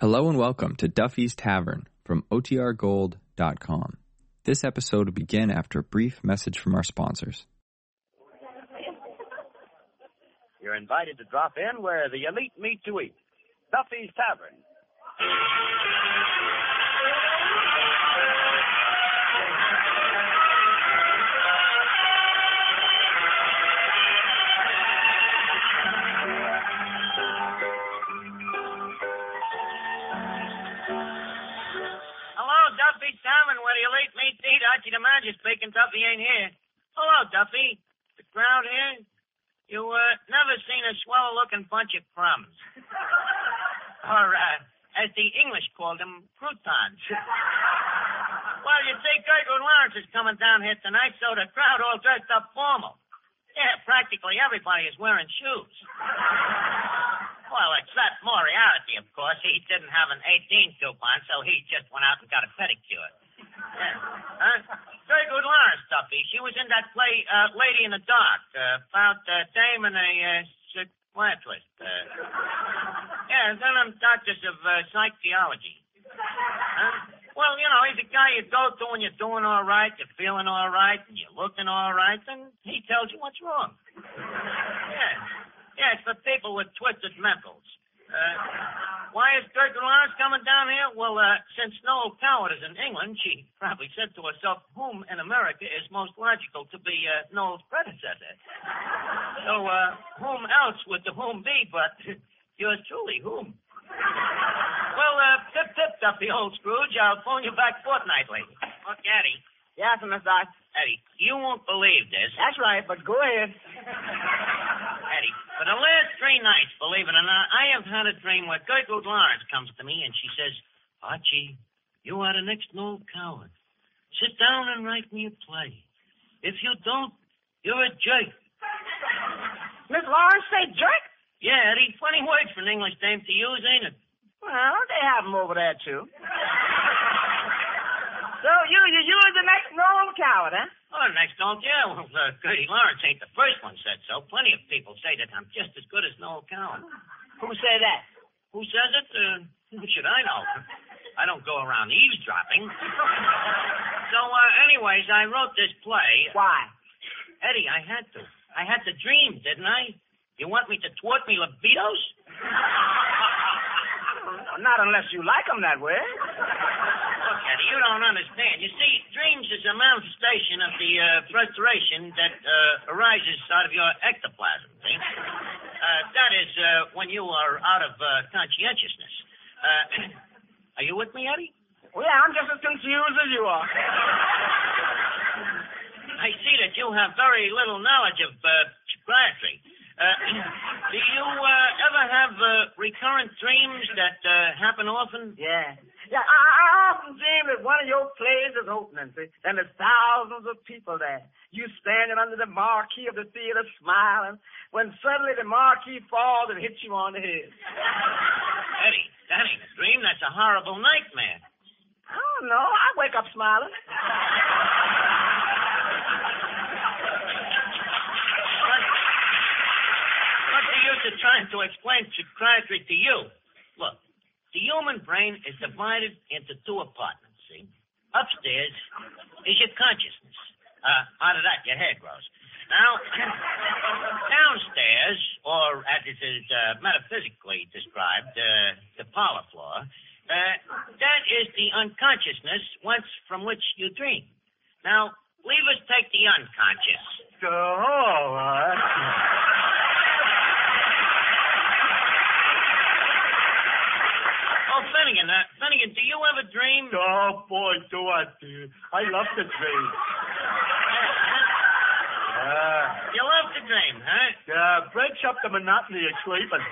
Hello and welcome to Duffy's Tavern from OTRGold.com. This episode will begin after a brief message from our sponsors. You're invited to drop in where the elite meet to eat. Duffy's Tavern. Duffy Tavern, where the elite meet to eat. Archie the Magic speaking. Duffy ain't here. Hello, Duffy. The crowd here? You, uh, never seen a swell-looking bunch of crumbs. or, uh, as the English called them, croutons. well, you see, Gertrude Lawrence is coming down here tonight, so the crowd all dressed up formal. Yeah, practically everybody is wearing shoes. Well, except Moriarty, of course. He didn't have an 18 coupon, so he just went out and got a pedicure. Yeah. Huh? Very good Lawrence, Duffy. She was in that play, uh, Lady in the Dark, uh, about uh, Dame and a uh, psychiatrist. Uh, yeah, they're them doctors of uh, psychology. Huh? Well, you know, he's a guy you go to when you're doing all right, you're feeling all right, and you're looking all right, and he tells you what's wrong. Yeah. Yeah, it's for people with twisted mentals. Uh, why is Gertrude Lawrence coming down here? Well, uh, since Noel Coward is in England, she probably said to herself, whom in America is most logical to be uh, Noel's predecessor? So, uh, whom else would the whom be but yours truly, whom? Well, uh, tip tip, the old Scrooge. I'll phone you back fortnightly. Look, Eddie. Yes, Miss Doc. Eddie, you won't believe this. That's right, but go ahead. Eddie, for the last three nights, believe it or not, I have had a dream where Gertrude Lawrence comes to me and she says, Archie, you are the next Noel Coward. Sit down and write me a play. If you don't, you're a jerk. Miss Lawrence say jerk? Yeah, Eddie, funny words for an English dame to use, ain't it? Well, they have 'em over there, too. So you, you, you are the next Noel Coward, huh? Oh, next don't you? Well, uh, Gertie Lawrence ain't the first one said so. Plenty of people say that I'm just as good as Noel Coward. Who say that? Who says it? Uh, who should I know? I don't go around eavesdropping. so, uh, anyways, I wrote this play. Why? Eddie, I had to. I had to dream, didn't I? You want me to thwart me libidos? Not unless you like 'em that way. Eddie, you don't understand. You see, dreams is a manifestation of the uh, frustration that uh, arises out of your ectoplasm, see? Uh, that is uh, when you are out of uh, conscientiousness. Uh, are you with me, Eddie? Well, yeah, I'm just as confused as you are. I see that you have very little knowledge of uh, psychiatry. Uh, do you uh, ever have uh, recurrent dreams that uh, happen often? Yeah. Yeah, I, I often dream that one of your plays is opening, see, and there's thousands of people there. You standing under the marquee of the theater smiling, when suddenly the marquee falls and hits you on the head. Eddie, that ain't a dream. That's a horrible nightmare. Oh, I don't know. I wake up smiling. What's the use of trying to explain psychiatry to you? Look, the human brain is divided into two apartments, see? Upstairs is your consciousness. Uh, out of that, your hair grows. Now, downstairs, or as it is uh, metaphysically described, uh, the parlor floor, uh, that is the unconsciousness whence from which you dream. Now, leave us take the unconscious. Oh, Finnegan, uh, Finnegan, do you ever dream? Oh, boy, do I, dear. I love to dream. Yeah. You love to dream, huh? Yeah, breaks up the monotony of sleeping.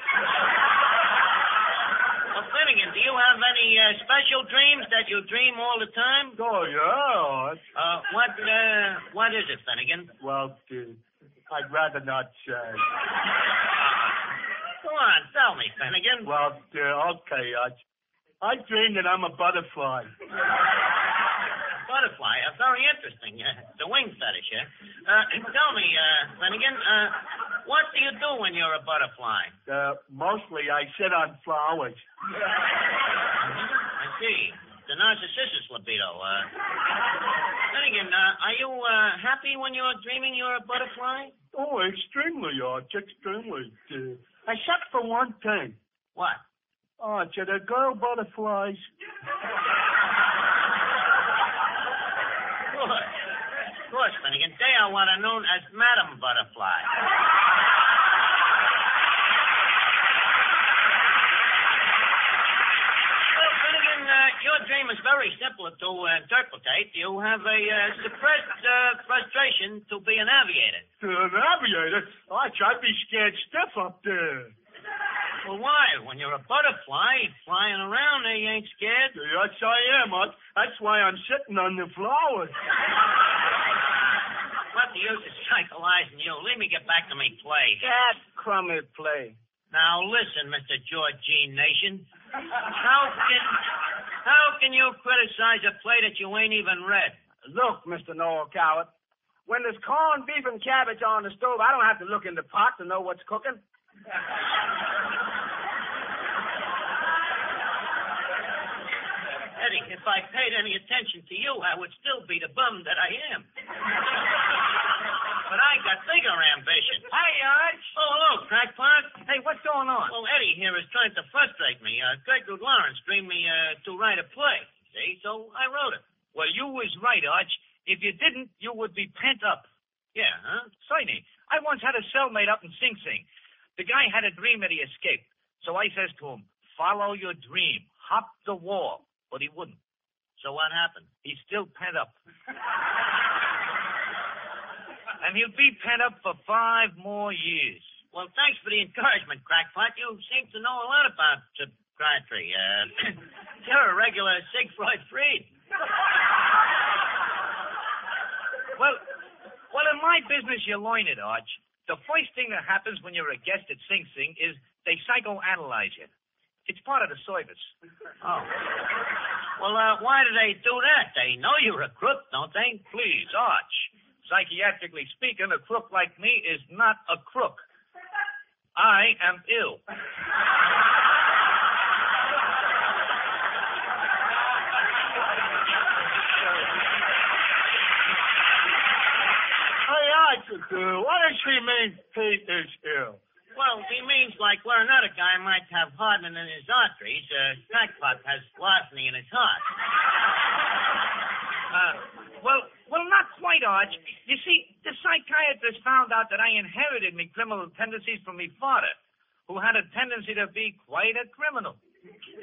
Well, Finnegan, do you have any uh, special dreams that you dream all the time? Oh, yeah. Uh, what, uh, what is it, Finnegan? Well, dear, I'd rather not say. Go on, tell me, Finnegan. Well, dear, okay. I, I dream that I'm a butterfly. Butterfly, uh, very interesting. Uh, the wing fetish, eh? Uh, tell me, uh, Finnegan, uh, what do you do when you're a butterfly? Uh, mostly I sit on flowers. I see. The narcissus libido. Uh, again, uh, are you uh, happy when you're dreaming you're a butterfly? Oh, extremely, Arch, extremely. Uh, except for one thing. What? Arch, are the girl butterflies? Good. Of course, Finnegan. They are what are known as Madam Butterfly. Well, Finnegan, uh, your dream is very simple to uh, interpret. You have a uh, suppressed uh, frustration to be an aviator. To an aviator? Arch, I'd be scared stiff up there. Well, why? When you're a butterfly flying around, there, you ain't scared. Yes, I am, Arch. That's why I'm sitting on the flowers. What the use of psycholyzing you? Oh, Leave me get back to me play. That crummy play. Now listen, Mr. George Jean Nathan. How can how can you criticize a play that you ain't even read? Look, Mr. Noel Coward, when there's corned beef and cabbage on the stove, I don't have to look in the pot to know what's cooking. Eddie, if I paid any attention to you, I would still be the bum that I am. but I got bigger ambition. Hey, Arch. Oh, hello, crackpot. Hey, what's going on? Well, Eddie here is trying to frustrate me. Uh, Gertrude Lawrence dreamed me uh, to write a play. See, so I wrote it. Well, you was right, Arch. If you didn't, you would be pent up. Yeah, huh? Sonny, I once had a cellmate up in Sing Sing. The guy had a dream that he escaped. So I says to him, follow your dream. Hop the wall. But he wouldn't. So what happened? He's still pent up. and he'll be pent up for five more years. Well, thanks for the encouragement, crackpot. You seem to know a lot about psychiatry. Uh, you're a regular Siegfried Fried. Well, well, in my business, you learn it, Arch. The first thing that happens when you're a guest at Sing Sing is they psychoanalyze you. It's part of the service. Oh. Well, uh, why do they do that? They know you're a crook, don't they? Please, Arch. Psychiatrically speaking, a crook like me is not a crook. I am ill. Hey, Arch, uh, what does he mean Pete is ill? Well, he means like where another guy might have hardening in his arteries, uh, crackpot has larceny in his heart. Uh, well, well, not quite, Arch. You see, the psychiatrist found out that I inherited my criminal tendencies from my father, who had a tendency to be quite a criminal.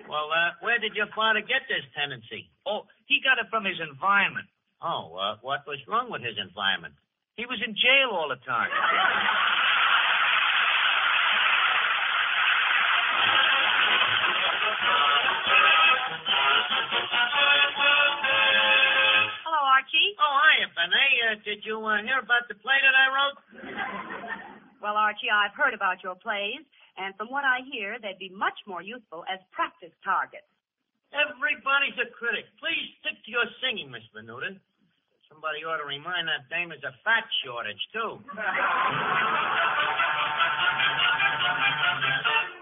Well, uh, where did your father get this tendency? Oh, he got it from his environment. Oh, uh, what was wrong with his environment? He was in jail all the time. hiya, Benay. Uh, did you uh, hear about the play that I wrote? Well, Archie, I've heard about your plays, and from what I hear, they'd be much more useful as practice targets. Everybody's a critic. Please stick to your singing, Miss Venuta. Somebody ought to remind that dame there's a fat shortage, too.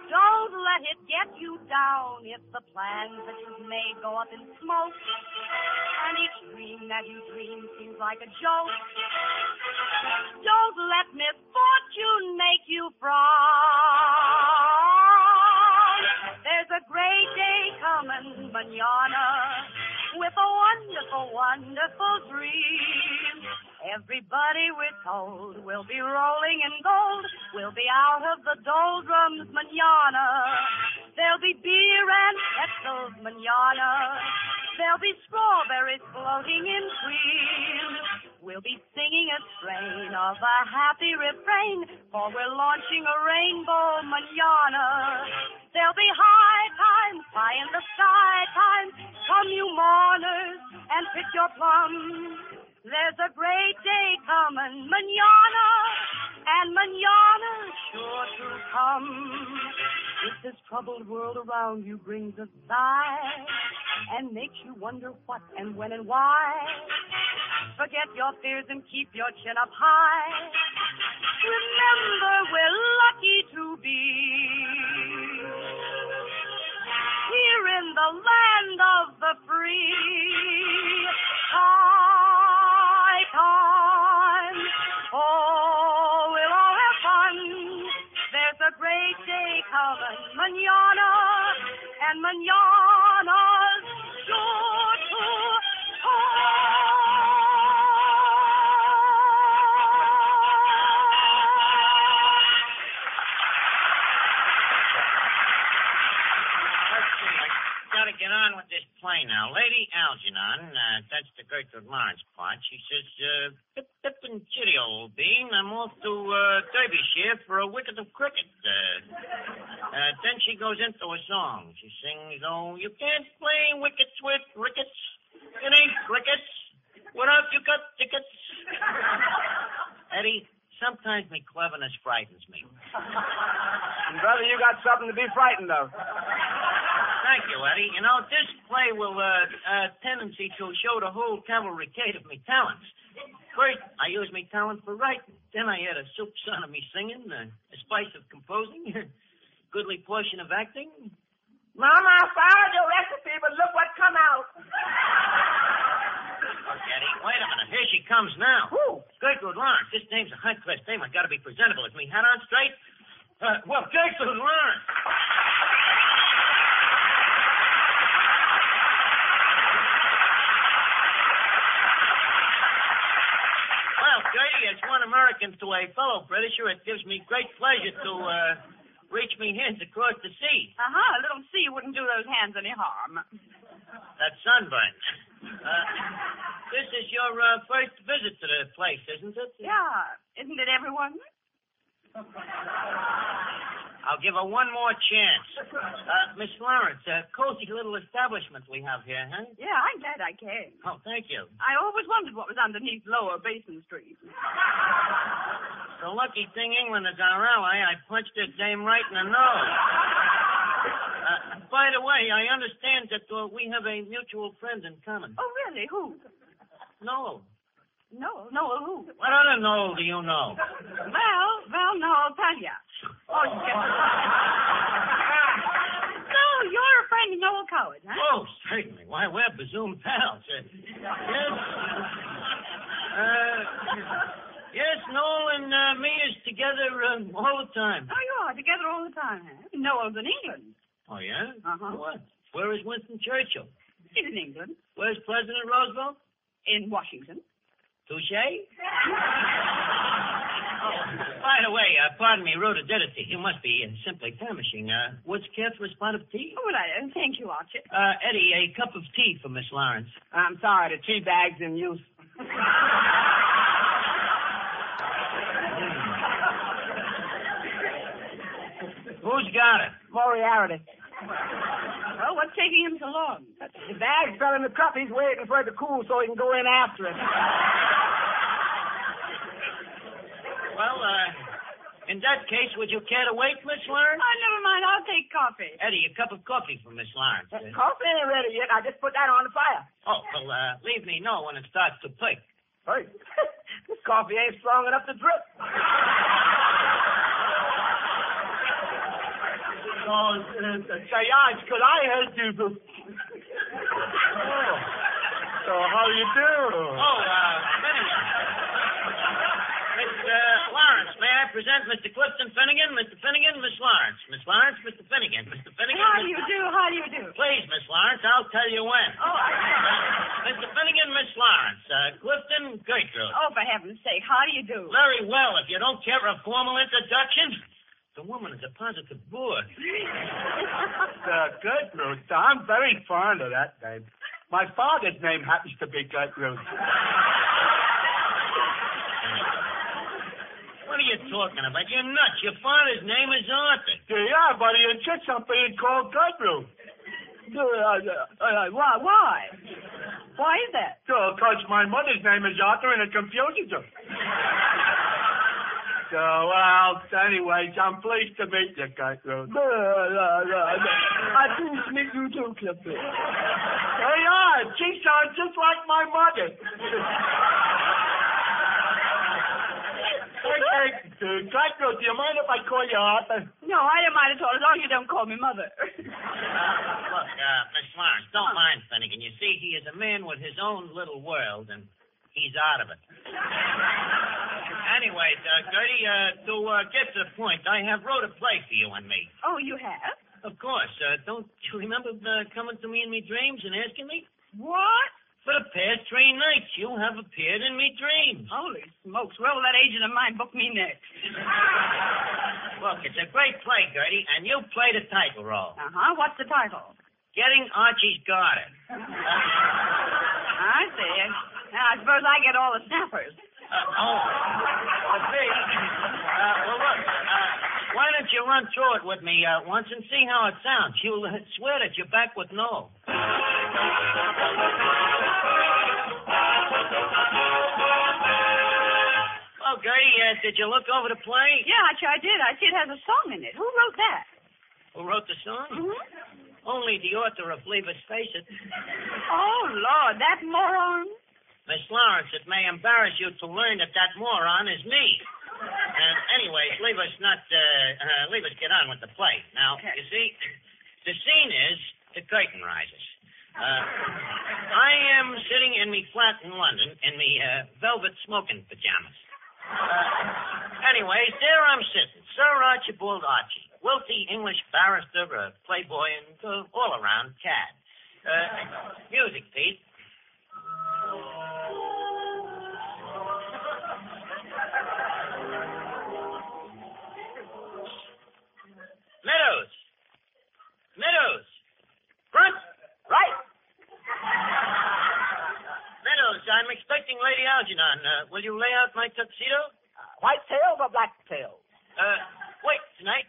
Don't let it get you down if the plans that you've made go up in smoke. And each dream that you dream seems like a joke. Don't let misfortune make you frown. There's a great day coming, manana, with a wonderful, wonderful dream. Everybody we're told will be rolling in gold. We'll be out of the doldrums manana. There'll be beer and pretzels manana. There'll be strawberries floating in cream. We'll be singing a strain of a happy refrain, for we're launching a rainbow manana. There'll be high times, high in the sky times. Come, you mourners, and pick your plums. There's a great day coming, manana, and manana sure to come. If this troubled world around you brings a sigh and makes you wonder what and when and why, forget your fears and keep your chin up high. Remember, we're lucky to be here in the land of the free. Gotta get on with this play now. Lady Algernon, uh, that's the Gertrude Lawrence part. She says, uh, pip, pip and chitty old bean, I'm off to, uh, Derbyshire for a wicket of cricket. Uh, uh, then she goes into a song. She sings, oh, you can't play wickets with rickets. It ain't crickets. What else you got tickets? Eddie, sometimes me cleverness frightens me. And brother, you got something to be frightened of. Thank you, Eddie. You know, this play will uh, uh tendency to show the whole cavalcade of me talents. First, I use me talent for writing. Then I add a soup son of me singing, uh, a spice of composing, goodly portion of acting. Mama, I found your recipe, but look what come out. Look, Eddie, wait a minute. Here she comes now. Who? Gertrude Lawrence. This name's a high class name. I gotta be presentable. Is me hat on straight? Uh, well, Gertrude Lawrence. Well, Gertie, as one American to a fellow Britisher, it gives me great pleasure to uh, reach me hands across the sea. Uh-huh. A little sea wouldn't do those hands any harm. That sunburn. Uh, this is your uh, first visit to the place, isn't it? Yeah. Isn't it everyone? I'll give her one more chance. Uh, Miss Lawrence, a cozy little establishment we have here, huh? Yeah, I'm glad I came. Oh, thank you. I always wondered what was underneath Lower Basin Street. The lucky thing England is our ally. I punched that dame right in the nose. Uh, by the way, I understand that uh, we have a mutual friend in common. Oh, really? Who? Noel. No, no, who? What other Noel do you know? Well, well, no, I'll tell you. Oh, you get So, you're a friend of Noel Coward, huh? Oh, certainly. Why, we're Bazoom pals. Uh, yes. Uh, yes, Noel and uh, me is together uh, all the time. Oh, you are together all the time, huh? Noel's in England. Oh, yeah? Uh-huh. What? Where is Winston Churchill? He's in England. Where's President Roosevelt? In Washington. Touche? Oh, by the way, uh, pardon me, rudidity. You must be uh, simply famishing. Uh, would you care for a spot of tea? Oh, well, I, thank you, Archie. Uh, Eddie, a cup of tea for Miss Lawrence. I'm sorry, the tea bag's in use. Who's got it? Moriarty. Well, what's taking him so long? The bag fell in the cup. He's waiting for it to cool so he can go in after it. Well, uh, in that case, would you care to wait, Miss Lawrence? Oh, never mind. I'll take coffee. Eddie, a cup of coffee for Miss Lawrence. Uh, Coffee ain't ready yet. I just put that on the fire. oh, well, uh, leave me know when it starts to pick. Hey, this coffee ain't strong enough to drip. Oh, uh, say, Arch, could I help you? to- Oh. So how do you do? Oh, uh, Finnegan. Miss uh, Lawrence, may I present Mr. Clifton Finnegan, Mr. Finnegan, Miss Lawrence. Miss Lawrence, Mr. Finnegan, Mr. Finnegan. How do you do? How do you do? Please, Miss Lawrence, I'll tell you when. Oh, I... Mr. Finnegan, Miss Lawrence. Uh, Clifton, Gertrude. Oh, for heaven's sake, how do you do? Very well. If you don't care for a formal introduction, the woman is a positive bore. Uh, Gertrude, I'm very fond of that name. My father's name happens to be Gertrude. What are you talking about? You're nuts. Your father's name is Arthur. Yeah, but he insists on being called Gertrude. Uh, uh, why? Why? Why is that? Because my mother's name is Arthur and it confuses her. So, well, anyways, I'm pleased to meet you, Gertrude. I please meet you too, Clifford. Hey, yeah, she sounds just like my mother. hey, hey, Gertrude, do you mind if I call you Arthur? No, I don't mind at all, as long as you don't call me mother. Look, uh, Miss Lawrence, don't mind Finnegan. You see, he is a man with his own little world, and he's out of it. Anyways, uh, Gertie, uh, to uh, get to the point, I have wrote a play for you and me. Oh, you have? Of course. Uh, don't you remember uh, coming to me in me dreams and asking me? What? For the past three nights, you have appeared in me dreams. Holy smokes. Where will that agent of mine book me next? Look, it's a great play, Gertie, and you play the title role. Uh-huh. What's the title? Getting Archie's Garden. I see. Now, I suppose I get all the snappers. Uh, oh, but see, uh, well, look, uh, why don't you run through it with me uh, once and see how it sounds? You'll uh, swear that you're back with no. Oh, Gertie, uh, did you look over the play? Yeah, actually, I did. I see it has a song in it. Who wrote that? Who wrote the song? Mm-hmm. Only the author of Leave Us Face It. Oh, Lord, that moron. Miss Lawrence, it may embarrass you to learn that that moron is me. Anyways, leave us not, uh, uh, leave us get on with the play. Now, you see, the scene is the curtain rises. Uh, I am sitting in me flat in London in me uh, velvet smoking pajamas. Uh, anyways, there I'm sitting, Sir Archibald Archie, wealthy English barrister, a playboy, and uh, all-around cad. Uh, music, Pete. I'm expecting Lady Algernon. Uh, will you lay out my tuxedo? White tails or black tails? Uh, wait, tonight.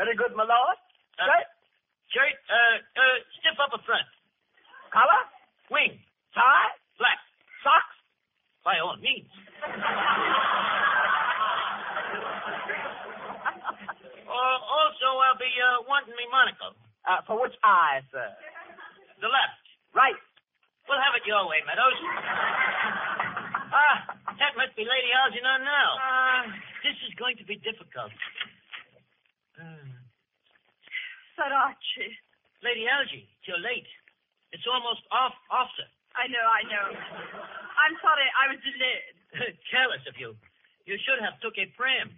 Very good, my lord. Uh, Shirt, Shirt, uh, uh, stiff up a front. collar, Wing. tie, Black. socks. By all means. Uh, also, I'll be uh, wanting me monocle. Uh, for which eye, sir? The left. Right. We'll have it your way, Meadows. Ah, that must be Lady Algernon now. Uh, This is going to be difficult. Uh, Sir Archie. Lady Algie, you're late. It's almost off, sir. I know, I know. I'm sorry I was delayed. Careless of you. You should have took a pram.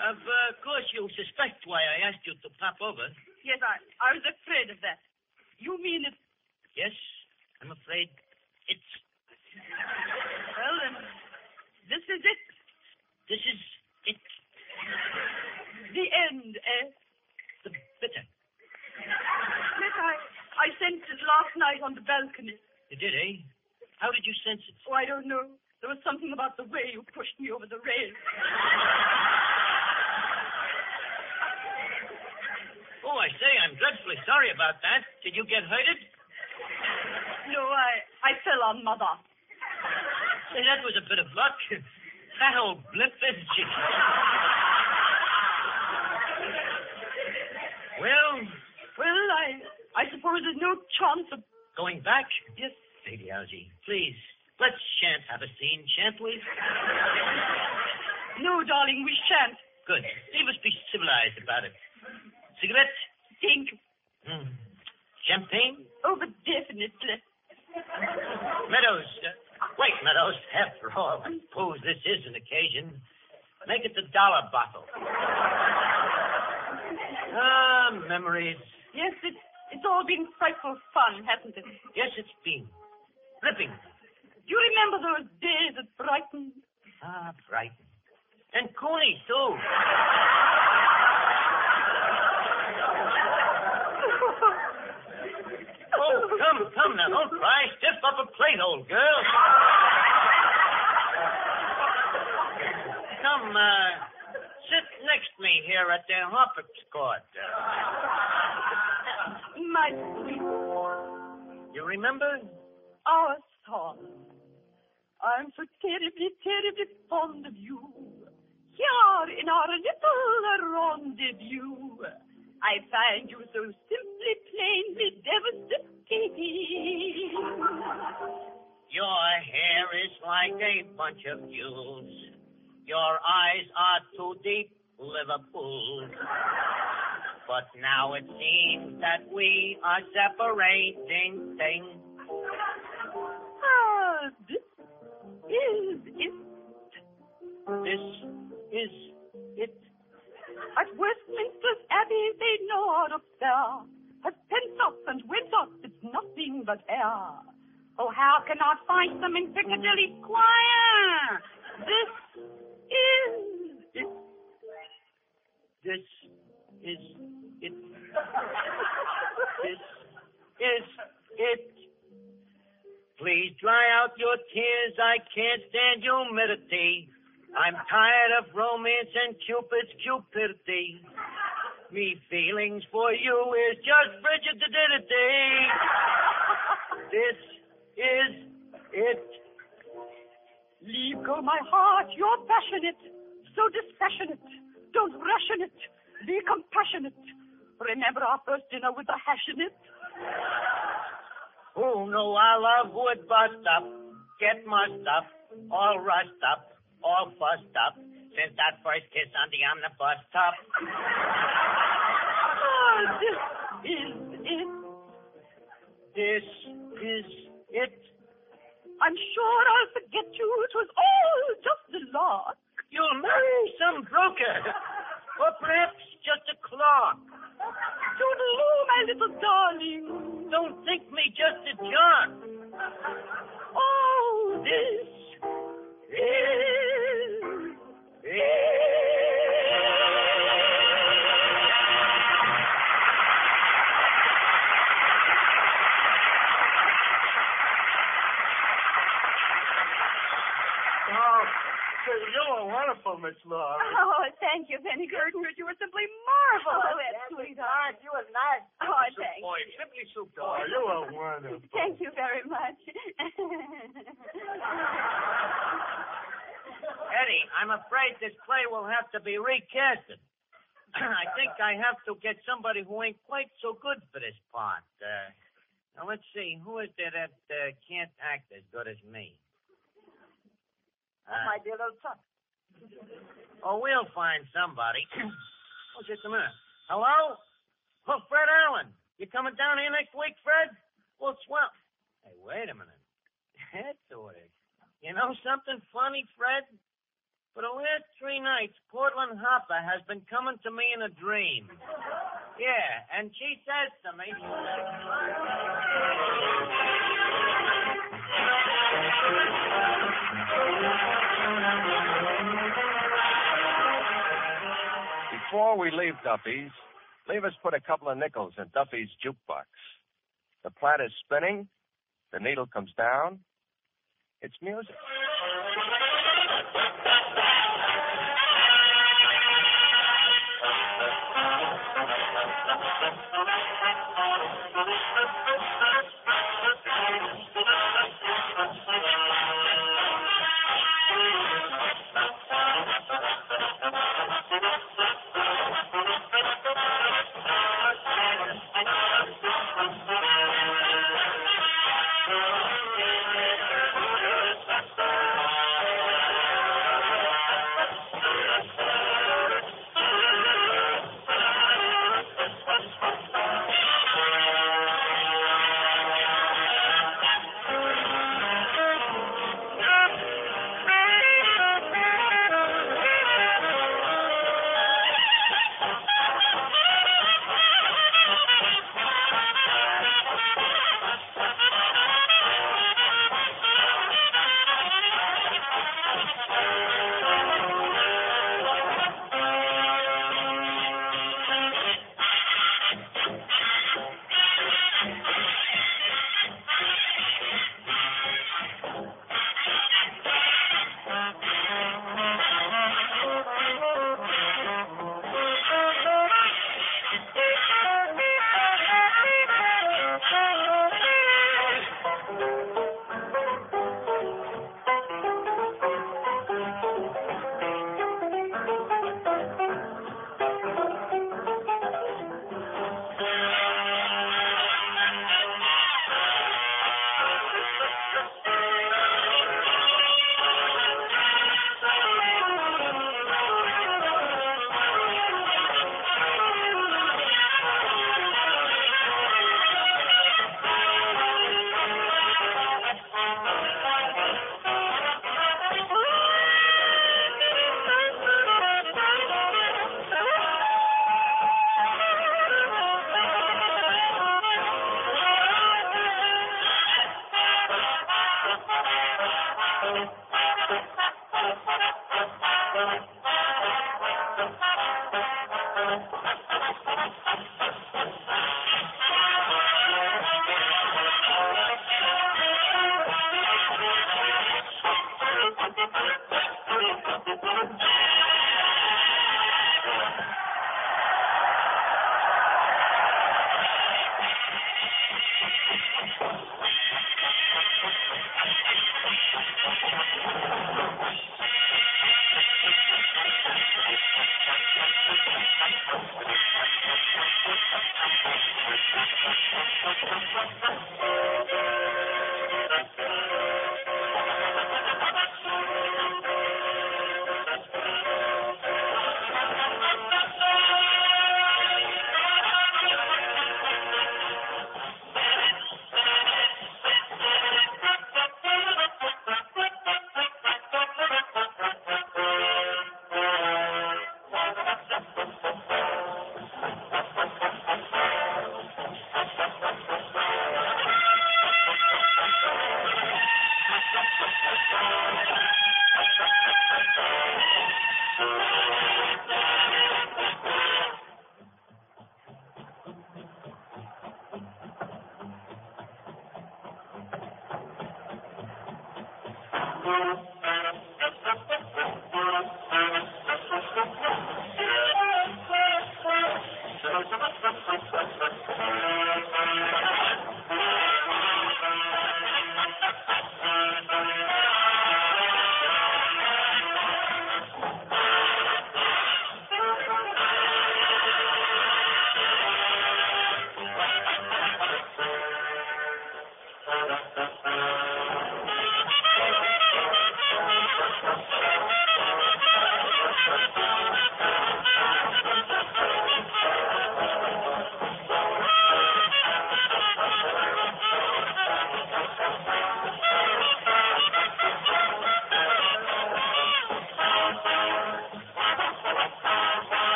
Of uh, course, you suspect why I asked you to pop over. Yes, I, I was afraid of that. You mean it? Yes, I'm afraid it's. Well, then, this is it. This is it. The end, eh? The bitter. Yes, I, I sensed it last night on the balcony. You did, eh? How did you sense it? Oh, I don't know. There was something about the way you pushed me over the rail. Oh, I say, I'm dreadfully sorry about that. Did you get hurted? No, I, I fell on mother. Say, that was a bit of luck. That old blimp, isn't she? well, Well, I, I suppose there's no chance of. going back? Yes. Lady Algie, please, let's shan't have a scene, shan't we? No, darling, we shan't. Good. Leave us be civilized about it. Cigarette? Think. Mm. Champagne? Oh, but definitely. Meadows. Uh, wait, Meadows. After all, I suppose this is an occasion. Make it the dollar bottle. Ah, memories. Yes, it, it's all been frightful fun, hasn't it? Yes, it's been. Ripping. Do you remember those days at Brighton? Ah, Brighton. And Cooney, too. Oh, come, now. Don't cry. Stiff up a plate, old girl. Come, uh, sit next me here at the Hopper's-Court. My sweet, You remember? our song. I'm so terribly, terribly fond of you. Here in our little rendezvous, I find you so simply, plainly devastating. Your hair is like a bunch of jewels. Your eyes are too deep, Liverpool. But now it seems that we are separating things. Ah, this is it. This is it. At Westminster's Abbey they know how to fare. At Penthouse and Windsor it's nothing but air. Oh, how can I find them in Piccadilly Square? This is it. This is it. This is it. Please dry out your tears. I can't stand humidity. I'm tired of romance and Cupid's cupidity. Me feelings for you is just frigidity. This is it. Leave go my heart, you're passionate, so dispassionate. Don't ration it, be compassionate. Remember our first dinner with the hash in it? Who knew our love would bust up, get mussed up, all rust up, all fussed up, since that first kiss on the omnibus top? This is it. This is it. I'm sure I'll forget you. It was all just a lark. You'll marry some broker, or perhaps just a clerk. Toodaloo, my little darling. Don't think me just a jerk. Oh, this is Oh, were wonderful, Miss Laura. Oh, thank you, Penny Gertrude. You were simply marvelous, sweetheart. You were nice. Oh, thank Boy, you. simply Oh, superb. you were wonderful. Thank you very much. Eddie, I'm afraid this play will have to be recasted. I think I have to get somebody who ain't quite so good for this part. Uh, now let's see, who is there that uh, can't act as good as me? Uh, My dear little son. Oh, we'll find somebody. oh, just a minute. Hello? Oh, Fred Allen. You coming down here next week, Fred? Well, swell. Hey, wait a minute. That's is. You know something funny, Fred? For the last three nights, Portland Hoffa has been coming to me in a dream. Yeah, and she says to me, Before we leave Duffy's, leave us put a couple of nickels in Duffy's jukebox. The plat is spinning, the needle comes down. It's music.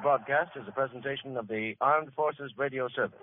This rebroadcast is a presentation of the Armed Forces Radio Service.